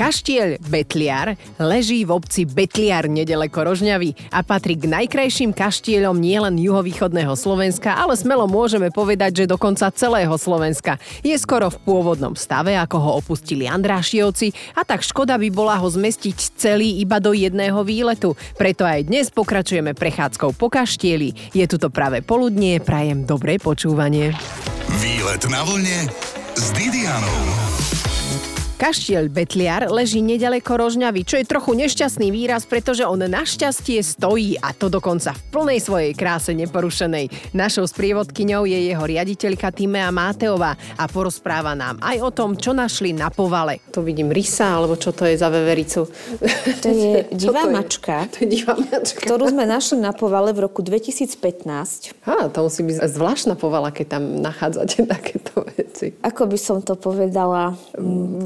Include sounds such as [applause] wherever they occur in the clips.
Kaštieľ Betliar leží v obci Betliar nedaleko Rožňavy a patrí k najkrajším kaštieľom nielen juhovýchodného Slovenska, ale smelo môžeme povedať, že dokonca celého Slovenska. Je skoro v pôvodnom stave, ako ho opustili Andrášiovci a tak škoda by bola ho zmestiť celý iba do jedného výletu. Preto aj dnes pokračujeme prechádzkou po kaštieli. Je tu práve poludnie, prajem dobré počúvanie. Výlet na vlne s Didianou. Kaštiel Betliar leží nedaleko Rožňavy, čo je trochu nešťastný výraz, pretože on našťastie stojí a to dokonca v plnej svojej kráse neporušenej. Našou sprievodkyňou je jeho riaditeľka Timea Máteová a porozpráva nám aj o tom, čo našli na povale. Tu vidím rysa, alebo čo to je za vevericu? To je [laughs] divá to mačka, je? To je divá mačka. ktorú sme našli na povale v roku 2015. Á, to musí byť zvláštna povala, keď tam nachádzate [laughs] takéto veci. Ako by som to povedala?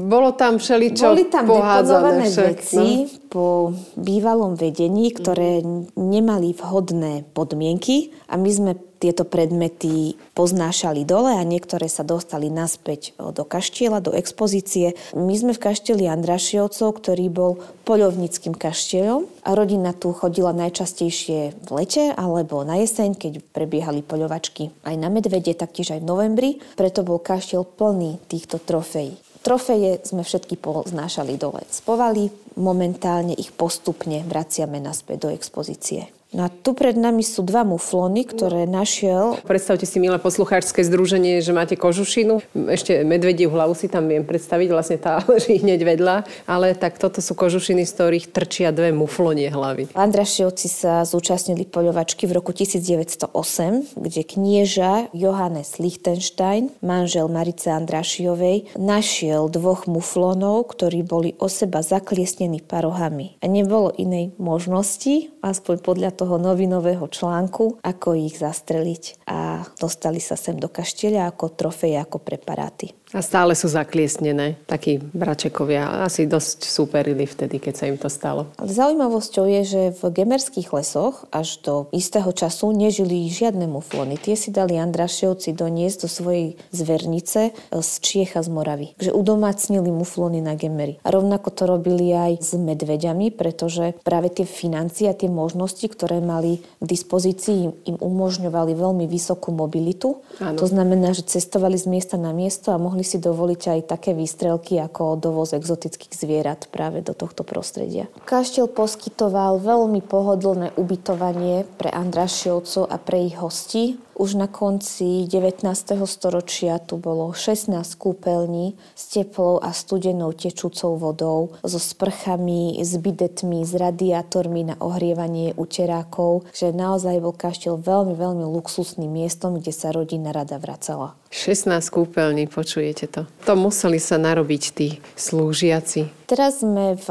Bolo bolo tam všeličo Boli tam deponované však, veci no. po bývalom vedení, ktoré nemali vhodné podmienky a my sme tieto predmety poznášali dole a niektoré sa dostali naspäť do kaštieľa, do expozície. My sme v kaštieli Andrašiovcov, ktorý bol poľovníckým kaštieľom a rodina tu chodila najčastejšie v lete alebo na jeseň, keď prebiehali poľovačky aj na medvede, taktiež aj v novembri. Preto bol kaštiel plný týchto trofejí. Trofeje sme všetky poznášali dole z povaly, momentálne ich postupne vraciame naspäť do expozície. No a tu pred nami sú dva muflony, ktoré našiel... Predstavte si, milé poslucháčské združenie, že máte kožušinu. Ešte medvediu hlavu si tam viem predstaviť, vlastne tá [laughs] leží hneď vedľa. Ale tak toto sú kožušiny, z ktorých trčia dve muflonie hlavy. Andrašiovci sa zúčastnili poľovačky v roku 1908, kde knieža Johannes Lichtenstein, manžel Marice Andrašiovej, našiel dvoch muflonov, ktorí boli o seba zakliesnení parohami. A nebolo inej možnosti, aspoň podľa toho toho novinového článku, ako ich zastreliť a dostali sa sem do kaštieľa ako trofeje, ako preparáty. A stále sú zakliesnené, takí bračekovia. Asi dosť súperili vtedy, keď sa im to stalo. Zaujímavosťou je, že v gemerských lesoch až do istého času nežili žiadne muflony. Tie si dali Andrašiovci doniesť do svojej zvernice z Čiech a z Moravy. Takže udomácnili muflony na gemery. A rovnako to robili aj s medveďami, pretože práve tie financie a tie možnosti, ktoré mali k dispozícii, im umožňovali veľmi vysokú mobilitu. Ano. To znamená, že cestovali z miesta na miesto a mohli si dovoliť aj také výstrelky ako dovoz exotických zvierat práve do tohto prostredia. Kaštiel poskytoval veľmi pohodlné ubytovanie pre Andrašiovcov a pre ich hostí. Už na konci 19. storočia tu bolo 16 kúpeľní s teplou a studenou tečúcou vodou, so sprchami, s bidetmi, s radiátormi na ohrievanie uterákov, že naozaj bol kaštiel veľmi, veľmi luxusným miestom, kde sa rodina rada vracala. 16 kúpeľní, počujete to? To museli sa narobiť tí slúžiaci. Teraz sme v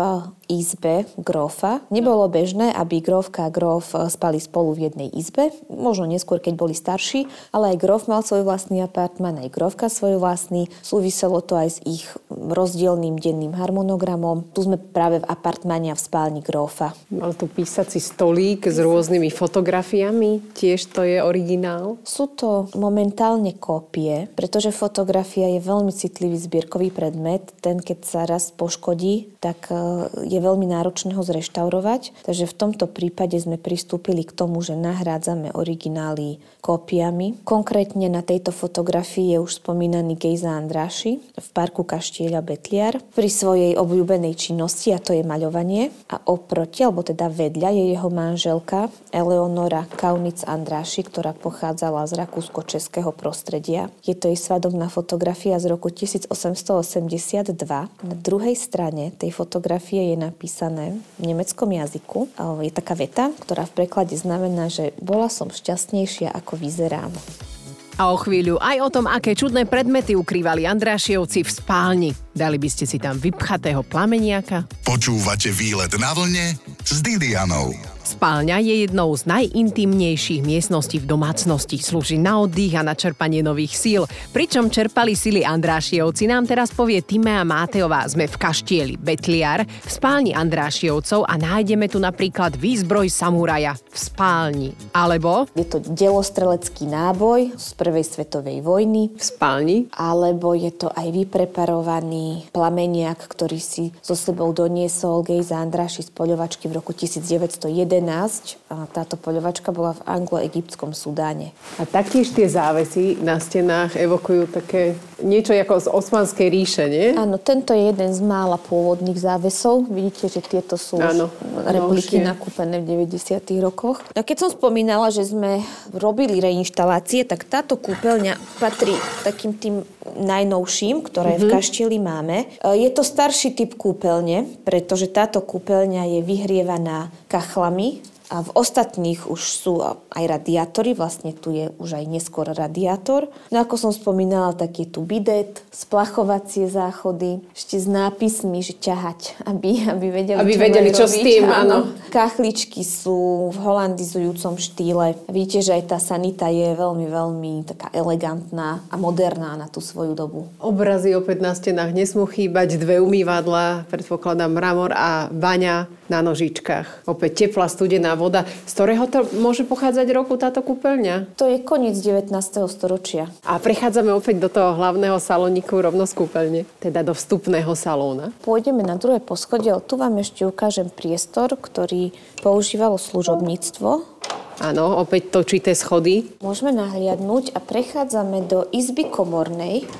izbe grófa. Nebolo bežné, aby grófka a gróf spali spolu v jednej izbe. Možno neskôr, keď boli starší, ale aj gróf mal svoj vlastný apartman, aj grófka svoj vlastný. Súviselo to aj s ich rozdielným denným harmonogramom. Tu sme práve v apartmane a v spálni grófa. Mal tu písací stolík s rôznymi fotografiami. Tiež to je originál? Sú to momentálne kópie, pretože fotografia je veľmi citlivý zbierkový predmet. Ten, keď sa raz poškodí, tak e, je veľmi náročné ho zreštaurovať, takže v tomto prípade sme pristúpili k tomu, že nahrádzame originály kópiami. Konkrétne na tejto fotografii je už spomínaný Gejza Andráši v parku Kaštieľa Betliar pri svojej obľúbenej činnosti a to je maľovanie a oproti, alebo teda vedľa je jeho manželka Eleonora Kaunic Andráši, ktorá pochádzala z rakúsko-českého prostredia. Je to jej svadobná fotografia z roku 1882. Na druhej strane tej fotografie je napísané v nemeckom jazyku. Je taká veta, ktorá v preklade znamená, že bola som šťastnejšia, ako vyzerám. A o chvíľu aj o tom, aké čudné predmety ukrývali Andrášiovci v spálni. Dali by ste si tam vypchatého plameniaka? Počúvate výlet na vlne s Didianou. Spálňa je jednou z najintimnejších miestností v domácnosti. Slúži na oddych a na čerpanie nových síl. Pričom čerpali sily Andrášiovci, nám teraz povie Timea Máteová. Sme v kaštieli Betliar, v spálni Andrášiovcov a nájdeme tu napríklad výzbroj samuraja v spálni. Alebo... Je to delostrelecký náboj z prvej svetovej vojny. V spálni. Alebo je to aj vypreparovaný plameniak, ktorý si so sebou doniesol Gejza Andráši z poľovačky v roku 1901 a táto poľovačka bola v anglo-egyptskom Sudáne. A taktiež tie závesy na stenách evokujú také niečo ako z Osmanskej ríše, nie? Áno, tento je jeden z mála pôvodných závesov. Vidíte, že tieto sú Áno, repliky novšie. nakúpené v 90. rokoch. A keď som spomínala, že sme robili reinštalácie, tak táto kúpeľňa patrí takým tým najnovším, ktoré mm-hmm. v mhm. kaštieli máme. E, je to starší typ kúpeľne, pretože táto kúpeľňa je vyhrievaná kachlami a v ostatných už sú aj radiátory, vlastne tu je už aj neskôr radiátor. No ako som spomínala, tak je tu bidet, splachovacie záchody, ešte s nápismi, že ťahať, aby, aby vedeli, aby čo, vedeli čo s tým, áno. Kachličky sú v holandizujúcom štýle. Vidíte, že aj tá sanita je veľmi, veľmi taká elegantná a moderná na tú svoju dobu. Obrazy opäť na stenách nesmú chýbať, dve umývadla, predpokladám mramor a baňa na nožičkách. Opäť teplá, studená voda. Z ktorého to môže pochádzať roku táto kúpeľňa? To je koniec 19. storočia. A prichádzame opäť do toho hlavného salóniku rovno z kúpeľne, teda do vstupného salóna. Pôjdeme na druhé poschodie, tu vám ešte ukážem priestor, ktorý používalo služobníctvo. Áno, opäť točité schody. Môžeme nahliadnúť a prechádzame do izby komornej.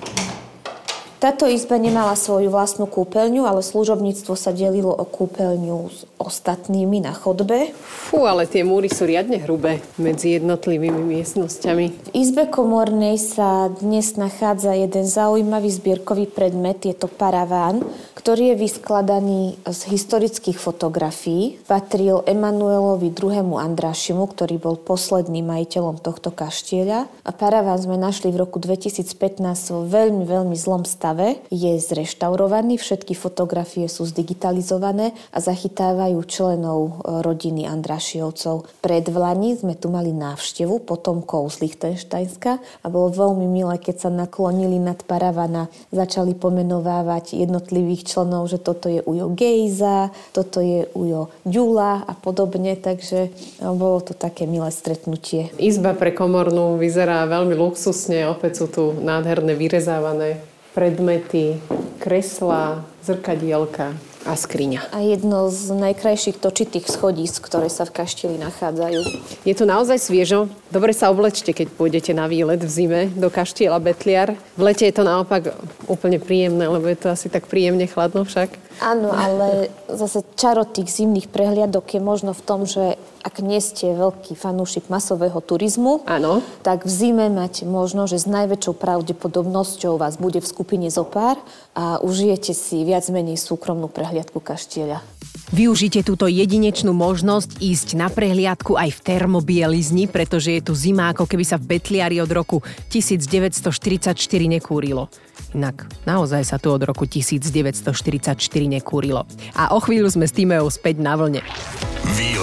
Táto izba nemala svoju vlastnú kúpeľňu, ale služobníctvo sa delilo o kúpeľňu s ostatnými na chodbe. Fú, ale tie múry sú riadne hrubé medzi jednotlivými miestnosťami. V izbe komornej sa dnes nachádza jeden zaujímavý zbierkový predmet, je to paraván, ktorý je vyskladaný z historických fotografií. Patril Emanuelovi II. Andrášimu, ktorý bol posledným majiteľom tohto kaštieľa. A paraván sme našli v roku 2015 vo veľmi, veľmi zlom stave stave, je zreštaurovaný, všetky fotografie sú zdigitalizované a zachytávajú členov e, rodiny Andrašiovcov. Pred Vlani sme tu mali návštevu potomkov z Lichtensteinska a bolo veľmi milé, keď sa naklonili nad paravana, začali pomenovávať jednotlivých členov, že toto je Ujo Gejza, toto je Ujo Ďula a podobne, takže no, bolo to také milé stretnutie. Izba pre komornú vyzerá veľmi luxusne, opäť sú tu nádherné vyrezávané predmety, kresla, zrkadielka a skriňa. A jedno z najkrajších točitých schodísk, ktoré sa v kašteli nachádzajú. Je tu naozaj sviežo. Dobre sa oblečte, keď pôjdete na výlet v zime do kaštiela Betliar. V lete je to naopak úplne príjemné, lebo je to asi tak príjemne chladno však. Áno, ale zase čaro tých zimných prehliadok je možno v tom, že ak nie ste veľký fanúšik masového turizmu, Áno. tak v zime máte možno, že s najväčšou pravdepodobnosťou vás bude v skupine zopár a užijete si viac menej súkromnú prehliadku kaštieľa. Využite túto jedinečnú možnosť ísť na prehliadku aj v termobielizni, pretože je tu zima, ako keby sa v Betliari od roku 1944 nekúrilo. Inak naozaj sa tu od roku 1944 nekúrilo. A o chvíľu sme s Tímeou späť na vlne.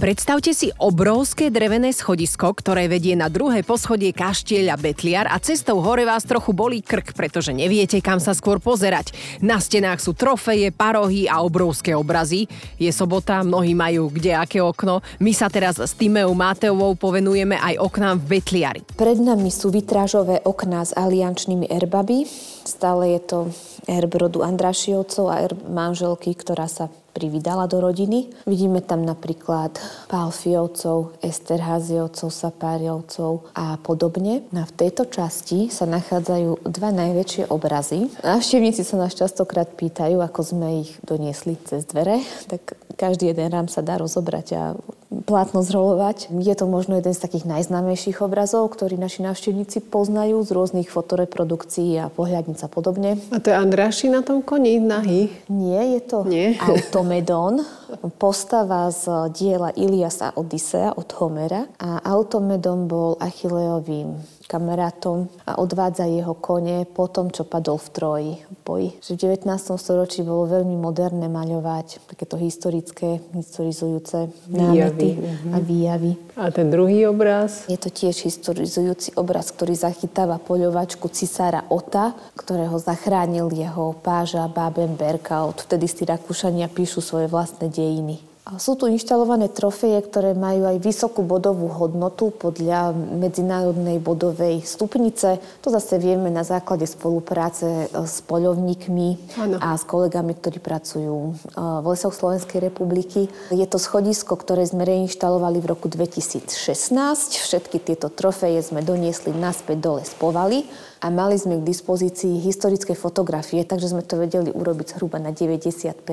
Predstavte si obrovské drevené schodisko, ktoré vedie na druhé poschodie kaštieľa Betliar a cestou hore vás trochu bolí krk, pretože neviete, kam sa skôr pozerať. Na stenách sú trofeje, parohy a obrovské obrazy. Je sobota, mnohí majú kde aké okno. My sa teraz s Timeou Mateovou povenujeme aj oknám v Betliari. Pred nami sú vitrážové okná s aliančnými erbami. Stále je to erb rodu Andrašiovcov a erb manželky, ktorá sa prividala do rodiny. Vidíme tam napríklad Pálfiovcov, Esterháziovcov, Sapáriovcov a podobne. No a v tejto časti sa nachádzajú dva najväčšie obrazy. Návštevníci sa nás častokrát pýtajú, ako sme ich doniesli cez dvere, tak každý jeden rám sa dá rozobrať a plátno zrolovať. Je to možno jeden z takých najznámejších obrazov, ktorý naši návštevníci poznajú z rôznych fotoreprodukcií a pohľadníc a podobne. A to je Andráši na tom koni, nahý? Nie, je to Nie. [laughs] Automedon. postava z diela Ilias a Odisea od Homera a Automedom bol Achilleovým kamarátom a odvádza jeho kone po tom, čo padol v Troji v boji. Že v 19. storočí bolo veľmi moderné maľovať takéto historické, historizujúce námety a mhm. výjavy. A ten druhý obraz? Je to tiež historizujúci obraz, ktorý zachytáva poľovačku cisára Ota, ktorého zachránil jeho páža Babenberka. Odvtedy si Rakúšania píšu svoje vlastné dejiny. Sú tu inštalované trofeje, ktoré majú aj vysokú bodovú hodnotu podľa medzinárodnej bodovej stupnice. To zase vieme na základe spolupráce e, s poľovníkmi ano. a s kolegami, ktorí pracujú e, v lesoch Slovenskej republiky. Je to schodisko, ktoré sme reinštalovali v roku 2016. Všetky tieto trofeje sme doniesli naspäť dole z Povaly a mali sme k dispozícii historické fotografie, takže sme to vedeli urobiť zhruba na 90%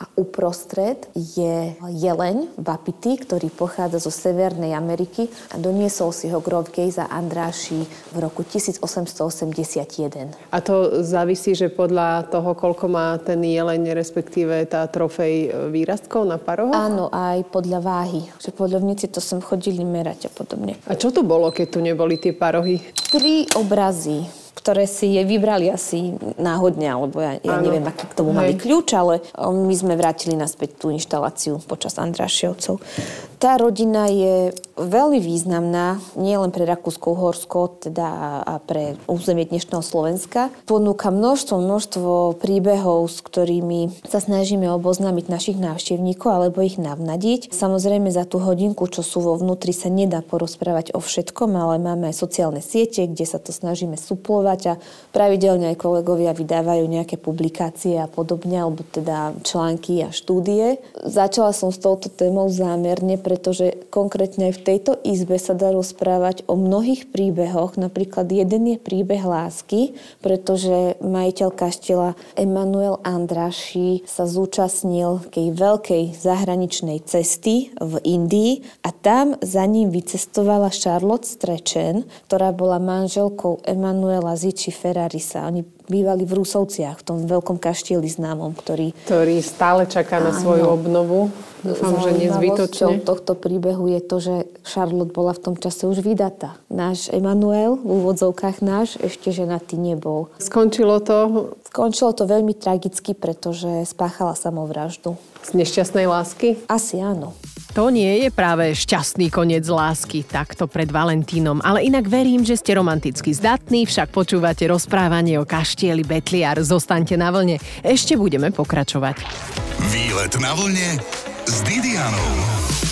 A uprostred je jeleň Vapity, ktorý pochádza zo Severnej Ameriky a doniesol si ho Grof Gejza Andráši v roku 1881. A to závisí, že podľa toho, koľko má ten jeleň, respektíve tá trofej výrastkov na paroch? Áno, aj podľa váhy. Že podľovníci to sem chodili merať a podobne. A čo tu bolo, keď tu neboli tie parohy? Tri obrazy peňazí ktoré si je vybrali asi náhodne, alebo ja, ja neviem, aký k tomu Hej. mali kľúč, ale my sme vrátili naspäť tú inštaláciu počas Andrašiovcov. Tá rodina je veľmi významná, nielen pre Rakúsko-Uhorsko, teda a pre územie dnešného Slovenska. Ponúka množstvo, množstvo príbehov, s ktorými sa snažíme oboznámiť našich návštevníkov alebo ich navnadiť. Samozrejme za tú hodinku, čo sú vo vnútri, sa nedá porozprávať o všetkom, ale máme aj sociálne siete, kde sa to snažíme suplovať a pravidelne aj kolegovia vydávajú nejaké publikácie a podobne, alebo teda články a štúdie. Začala som s touto témou zámerne, pretože konkrétne aj v tejto izbe sa dá rozprávať o mnohých príbehoch. Napríklad jeden je príbeh lásky, pretože majiteľ kaštela Emanuel Andraši sa zúčastnil tej veľkej zahraničnej cesty v Indii a tam za ním vycestovala Charlotte Strečen, ktorá bola manželkou Emanuela Ziči Ferrarisa. Oni bývali v Rusovciach, v tom veľkom kaštieli známom, ktorý... Ktorý stále čaká na svoju obnovu. Dúfam, že nezbytočne. tohto príbehu je to, že Charlotte bola v tom čase už vydatá. Náš Emanuel, v úvodzovkách náš, ešte ženatý nebol. Skončilo to? Skončilo to veľmi tragicky, pretože spáchala samovraždu. Z nešťastnej lásky? Asi áno. To nie je práve šťastný koniec lásky, takto pred Valentínom, ale inak verím, že ste romanticky zdatní, však počúvate rozprávanie o kaštieli Betliar. Zostaňte na vlne, ešte budeme pokračovať. Výlet na vlne s Didianou.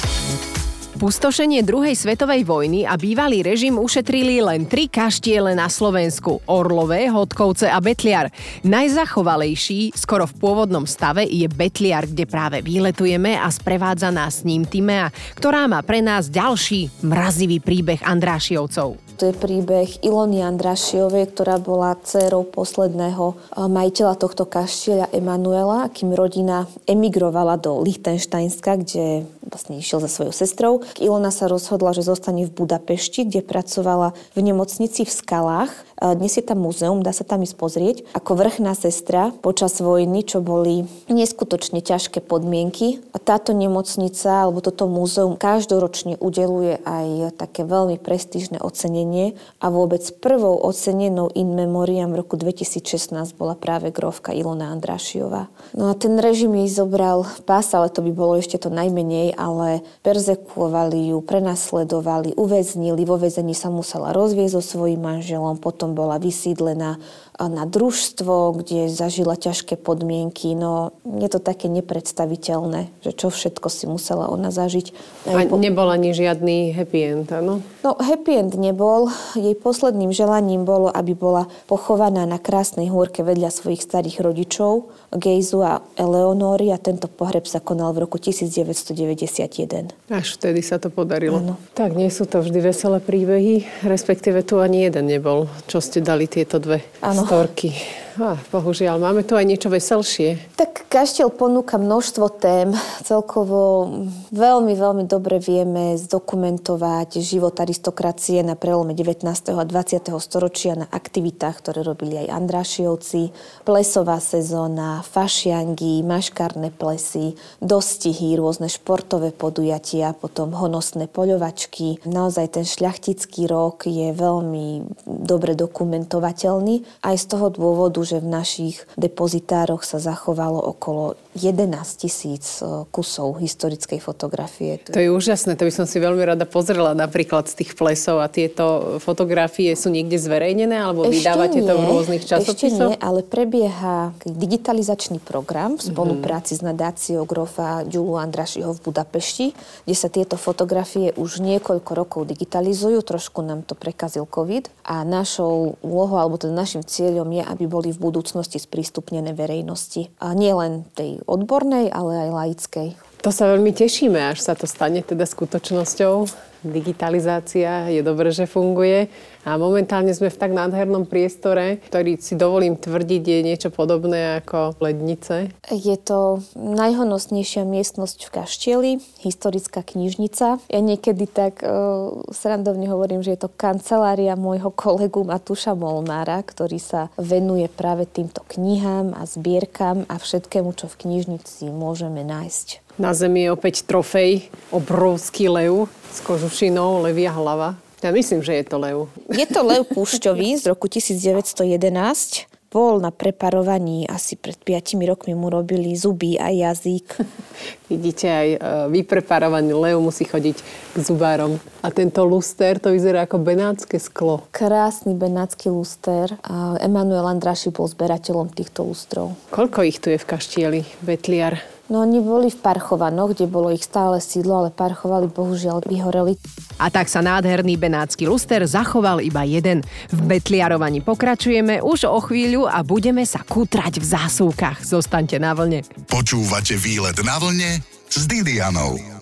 Pustošenie druhej svetovej vojny a bývalý režim ušetrili len tri kaštiele na Slovensku. Orlové, Hodkovce a Betliar. Najzachovalejší, skoro v pôvodnom stave, je Betliar, kde práve výletujeme a sprevádza nás ním Timea, ktorá má pre nás ďalší mrazivý príbeh Andrášiovcov. To je príbeh Ilony Andrašiovej, ktorá bola dcerou posledného majiteľa tohto kaštieľa Emanuela, kým rodina emigrovala do Lichtensteinska, kde vlastne išiel za svojou sestrou. Ilona sa rozhodla, že zostane v Budapešti, kde pracovala v nemocnici v Skalách dnes je tam múzeum, dá sa tam ísť pozrieť. Ako vrchná sestra počas vojny, čo boli neskutočne ťažké podmienky. Táto nemocnica alebo toto múzeum každoročne udeluje aj také veľmi prestížne ocenenie a vôbec prvou ocenenou in memoriam v roku 2016 bola práve grovka Ilona Andrášiová. No a ten režim jej zobral pás, ale to by bolo ešte to najmenej, ale perzekuovali ju, prenasledovali, uväznili, vo väzení sa musela rozviesť so svojím manželom, potom bola vysídlená na družstvo, kde zažila ťažké podmienky. No, je to také nepredstaviteľné, že čo všetko si musela ona zažiť. A nebol ani žiadny happy end, áno? No, happy end nebol. Jej posledným želaním bolo, aby bola pochovaná na krásnej hôrke vedľa svojich starých rodičov, Gejzu a Eleonóry a tento pohreb sa konal v roku 1991. Až vtedy sa to podarilo. Áno. Tak nie sú to vždy veselé príbehy, respektíve tu ani jeden nebol, čo ste dali tieto dve ano. Storky. Ah, bohužiaľ, máme tu aj niečo veselšie. Tak kaštiel ponúka množstvo tém. Celkovo veľmi, veľmi dobre vieme zdokumentovať život aristokracie na prelome 19. a 20. storočia na aktivitách, ktoré robili aj Andrášiovci. Plesová sezóna, fašiangy, maškarné plesy, dostihy, rôzne športové podujatia, potom honosné poľovačky. Naozaj ten šľachtický rok je veľmi dobre dokumentovateľný aj z toho dôvodu, že v našich depozitároch sa zachovalo okolo 11 tisíc e, kusov historickej fotografie. To je úžasné, to by som si veľmi rada pozrela napríklad z tých plesov a tieto fotografie sú niekde zverejnené alebo ešte vydávate nie, to v rôznych časopisoch? Ešte nie, ale prebieha digitalizačný program v mhm. spolupráci mm-hmm. s nadáciou Grofa Ďulu Andrašiho v Budapešti, kde sa tieto fotografie už niekoľko rokov digitalizujú, trošku nám to prekazil COVID a našou úlohou, alebo teda našim cieľom je, aby boli v budúcnosti sprístupnené verejnosti. A nie len tej odbornej, ale aj laickej. To sa veľmi tešíme, až sa to stane teda skutočnosťou. Digitalizácia je dobre, že funguje a momentálne sme v tak nádhernom priestore, ktorý si dovolím tvrdiť je niečo podobné ako lednice. Je to najhonosnejšia miestnosť v Kaštieli, historická knižnica. Ja niekedy tak uh, srandovne hovorím, že je to kancelária môjho kolegu Matúša Molnára, ktorý sa venuje práve týmto knihám a zbierkam a všetkému, čo v knižnici môžeme nájsť. Na zemi je opäť trofej, obrovský lev s kožušinou, levia hlava. Ja myslím, že je to lev. Je to lev púšťový z roku 1911 bol na preparovaní asi pred 5 rokmi mu robili zuby a jazyk. [laughs] Vidíte, aj e, vypreparovaný lev musí chodiť k zubárom. A tento luster, to vyzerá ako benátske sklo. Krásny benátsky luster. Emanuel Andraši bol zberateľom týchto lustrov. Koľko ich tu je v kaštieli, Betliar? No oni boli v Parchovanoch, kde bolo ich stále sídlo, ale Parchovali bohužiaľ vyhoreli. A tak sa nádherný benátsky luster zachoval iba jeden. V Betliarovaní pokračujeme už o chvíľu a budeme sa kutrať v zásuvkách. Zostaňte na vlne. Počúvate výlet na vlne s Didianou.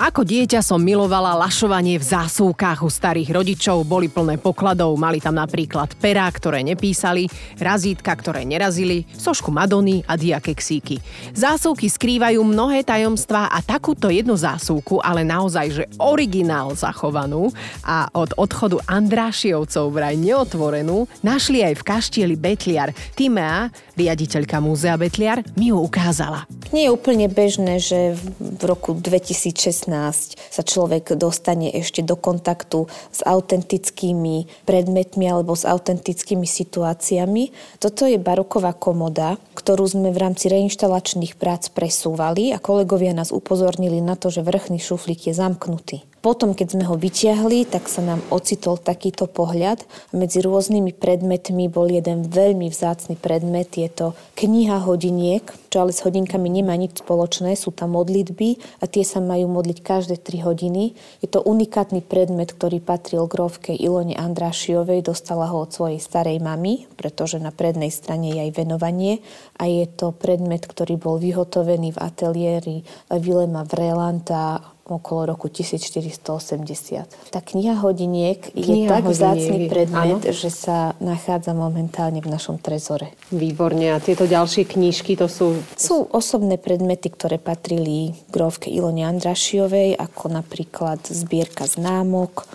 Ako dieťa som milovala lašovanie v zásuvkách u starých rodičov, boli plné pokladov, mali tam napríklad perá, ktoré nepísali, razítka, ktoré nerazili, sošku Madony a diakeksíky. Zásuvky skrývajú mnohé tajomstvá a takúto jednu zásuvku, ale naozaj, že originál zachovanú a od odchodu Andrášiovcov vraj neotvorenú, našli aj v kaštieli Betliar. Timea, riaditeľka múzea Betliar, mi ju ukázala. Nie je úplne bežné, že v roku 2016 sa človek dostane ešte do kontaktu s autentickými predmetmi alebo s autentickými situáciami. Toto je baroková komoda, ktorú sme v rámci reinštalačných prác presúvali a kolegovia nás upozornili na to, že vrchný šuflík je zamknutý. Potom, keď sme ho vyťahli, tak sa nám ocitol takýto pohľad. Medzi rôznymi predmetmi bol jeden veľmi vzácny predmet. Je to kniha hodiniek, čo ale s hodinkami nemá nič spoločné. Sú tam modlitby a tie sa majú modliť každé 3 hodiny. Je to unikátny predmet, ktorý patril grovke Ilone Andrášiovej. Dostala ho od svojej starej mamy, pretože na prednej strane je aj venovanie. A je to predmet, ktorý bol vyhotovený v ateliéri Vilema Vrelanta okolo roku 1480. Tá kniha hodiniek kniha je tak hodiniek, vzácný predmet, áno. že sa nachádza momentálne v našom trezore. Výborne. A tieto ďalšie knižky to sú... Sú osobné predmety, ktoré patrili grovke Ilone Andrašiovej, ako napríklad zbierka známok,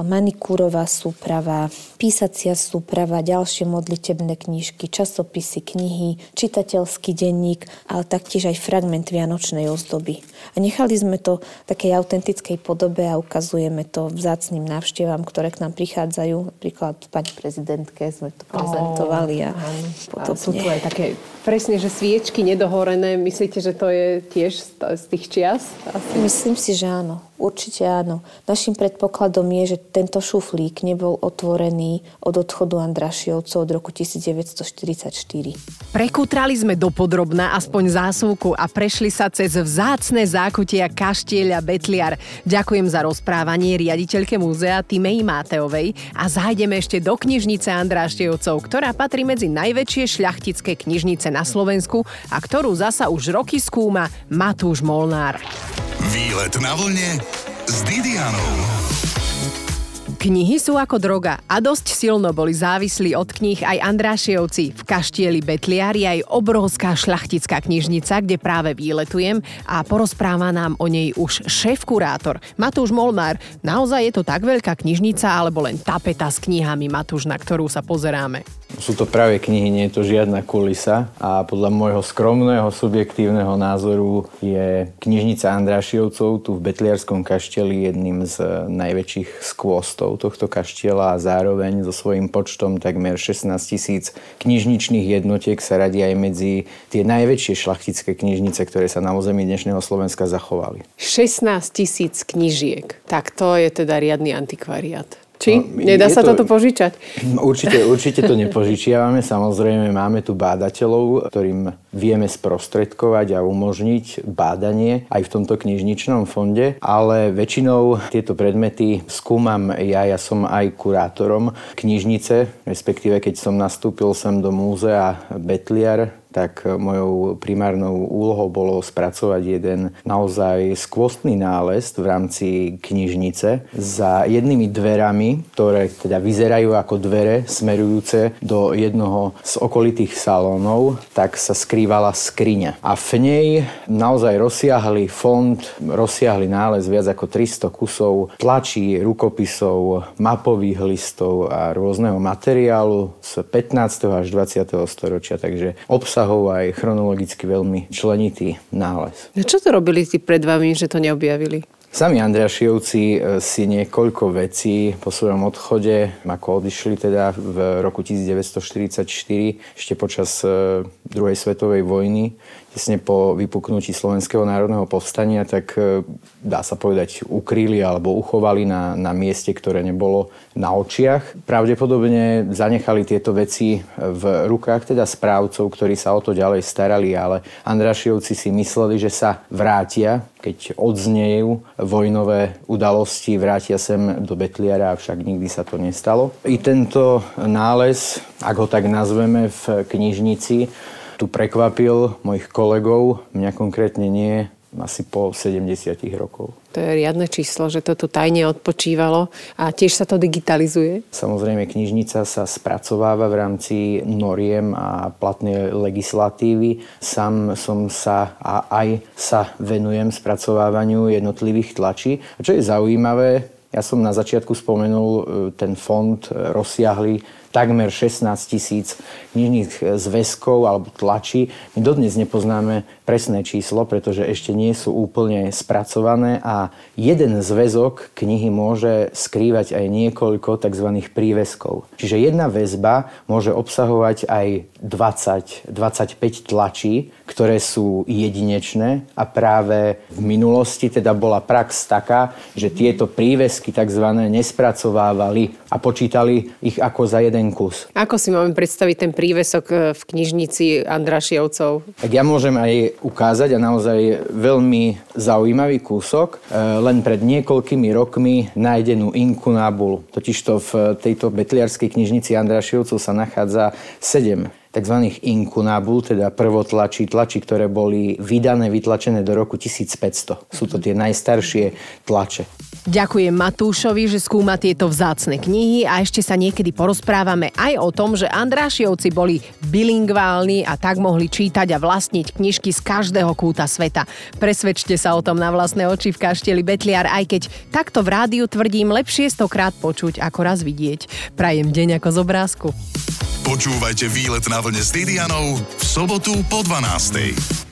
manikúrová súprava, písacia súprava, ďalšie modlitebné knižky, časopisy, knihy, čitateľský denník, ale taktiež aj fragment vianočnej ozdoby. A nechali sme to v takej autentickej podobe a ukazujeme to vzácným návštevám, ktoré k nám prichádzajú. Napríklad pani prezidentke sme to prezentovali a, a sú tu aj také presne, že sviečky nedohorené. Myslíte, že to je tiež z tých čias? Asi? Myslím si, že áno. Určite áno. Našim predpokladom je, že tento šuflík nebol otvorený od odchodu Andrašiovcov od roku 1944. Prekútrali sme dopodrobná aspoň zásuvku a prešli sa cez vzácne zákutia Kaštieľa Betliar. Ďakujem za rozprávanie riaditeľke múzea Timei Máteovej a zájdeme ešte do knižnice Andrášiovcov, ktorá patrí medzi najväčšie šľachtické knižnice na Slovensku a ktorú zasa už roky skúma Matúš Molnár. Výlet na vlne s Didianou. Knihy sú ako droga a dosť silno boli závislí od kníh aj Andrášievci. V kaštieli Betliari aj obrovská šľachtická knižnica, kde práve výletujem a porozpráva nám o nej už šéf-kurátor Matúš Molnár. Naozaj je to tak veľká knižnica alebo len tapeta s knihami Matúš, na ktorú sa pozeráme? Sú to práve knihy, nie je to žiadna kulisa a podľa môjho skromného, subjektívneho názoru je knižnica Andrášiovcov tu v Betliarskom kašteli jedným z najväčších skvostov tohto kaštiela a zároveň so svojím počtom takmer 16 tisíc knižničných jednotiek sa radí aj medzi tie najväčšie šlachtické knižnice, ktoré sa na území dnešného Slovenska zachovali. 16 tisíc knižiek. Tak to je teda riadny antikvariát. Či? No, Nedá sa to, toto požičať? Určite, určite to nepožičiavame. Samozrejme máme tu bádateľov, ktorým vieme sprostredkovať a umožniť bádanie aj v tomto knižničnom fonde, ale väčšinou tieto predmety skúmam ja, ja som aj kurátorom knižnice, respektíve keď som nastúpil sem do múzea Betliar, tak mojou primárnou úlohou bolo spracovať jeden naozaj skvostný nález v rámci knižnice za jednými dverami, ktoré teda vyzerajú ako dvere smerujúce do jednoho z okolitých salónov, tak sa skrývala skriňa. A v nej naozaj rozsiahli fond, rozsiahli nález viac ako 300 kusov tlačí, rukopisov, mapových listov a rôzneho materiálu z 15. až 20. storočia. Takže obsah obsahov aj chronologicky veľmi členitý nález. No čo to robili tí pred vami, že to neobjavili? Sami Andriašiovci e, si niekoľko vecí po svojom odchode, ako odišli teda v roku 1944, ešte počas e, druhej svetovej vojny, tesne po vypuknutí Slovenského národného povstania, tak e, dá sa povedať ukryli alebo uchovali na, na mieste, ktoré nebolo na očiach. Pravdepodobne zanechali tieto veci v rukách teda správcov, ktorí sa o to ďalej starali, ale Andrašiovci si mysleli, že sa vrátia, keď odznejú vojnové udalosti, vrátia sem do Betliara, avšak nikdy sa to nestalo. I tento nález, ak ho tak nazveme v knižnici, tu prekvapil mojich kolegov, mňa konkrétne nie, asi po 70 rokov. To je riadne číslo, že to tu tajne odpočívalo a tiež sa to digitalizuje? Samozrejme, knižnica sa spracováva v rámci noriem a platnej legislatívy. Sam som sa a aj sa venujem spracovávaniu jednotlivých tlačí. A čo je zaujímavé, ja som na začiatku spomenul e, ten fond rozsiahly takmer 16 tisíc knižných zväzkov alebo tlačí. My dodnes nepoznáme presné číslo, pretože ešte nie sú úplne spracované a jeden zväzok knihy môže skrývať aj niekoľko tzv. príveskov. Čiže jedna väzba môže obsahovať aj 20-25 tlačí, ktoré sú jedinečné a práve v minulosti teda bola prax taká, že tieto prívesky tzv. nespracovávali a počítali ich ako za jeden kus. Ako si máme predstaviť ten prívesok e, v knižnici Andrašievcov? Tak ja môžem aj ukázať a naozaj veľmi zaujímavý kúsok. E, len pred niekoľkými rokmi nájdenú inkunabulu. Totižto v tejto betliarskej knižnici Andrašievcov sa nachádza 7 tzv. inkunabul, teda prvotlačí, tlačí, ktoré boli vydané, vytlačené do roku 1500. Sú to tie najstaršie tlače. Ďakujem Matúšovi, že skúma tieto vzácne knihy a ešte sa niekedy porozprávame aj o tom, že Andrášiovci boli bilingválni a tak mohli čítať a vlastniť knižky z každého kúta sveta. Presvedčte sa o tom na vlastné oči v kaštieli Betliar, aj keď takto v rádiu tvrdím lepšie stokrát počuť ako raz vidieť. Prajem deň ako z obrázku. Počúvajte výlet na vlne s Didianou v sobotu po 12.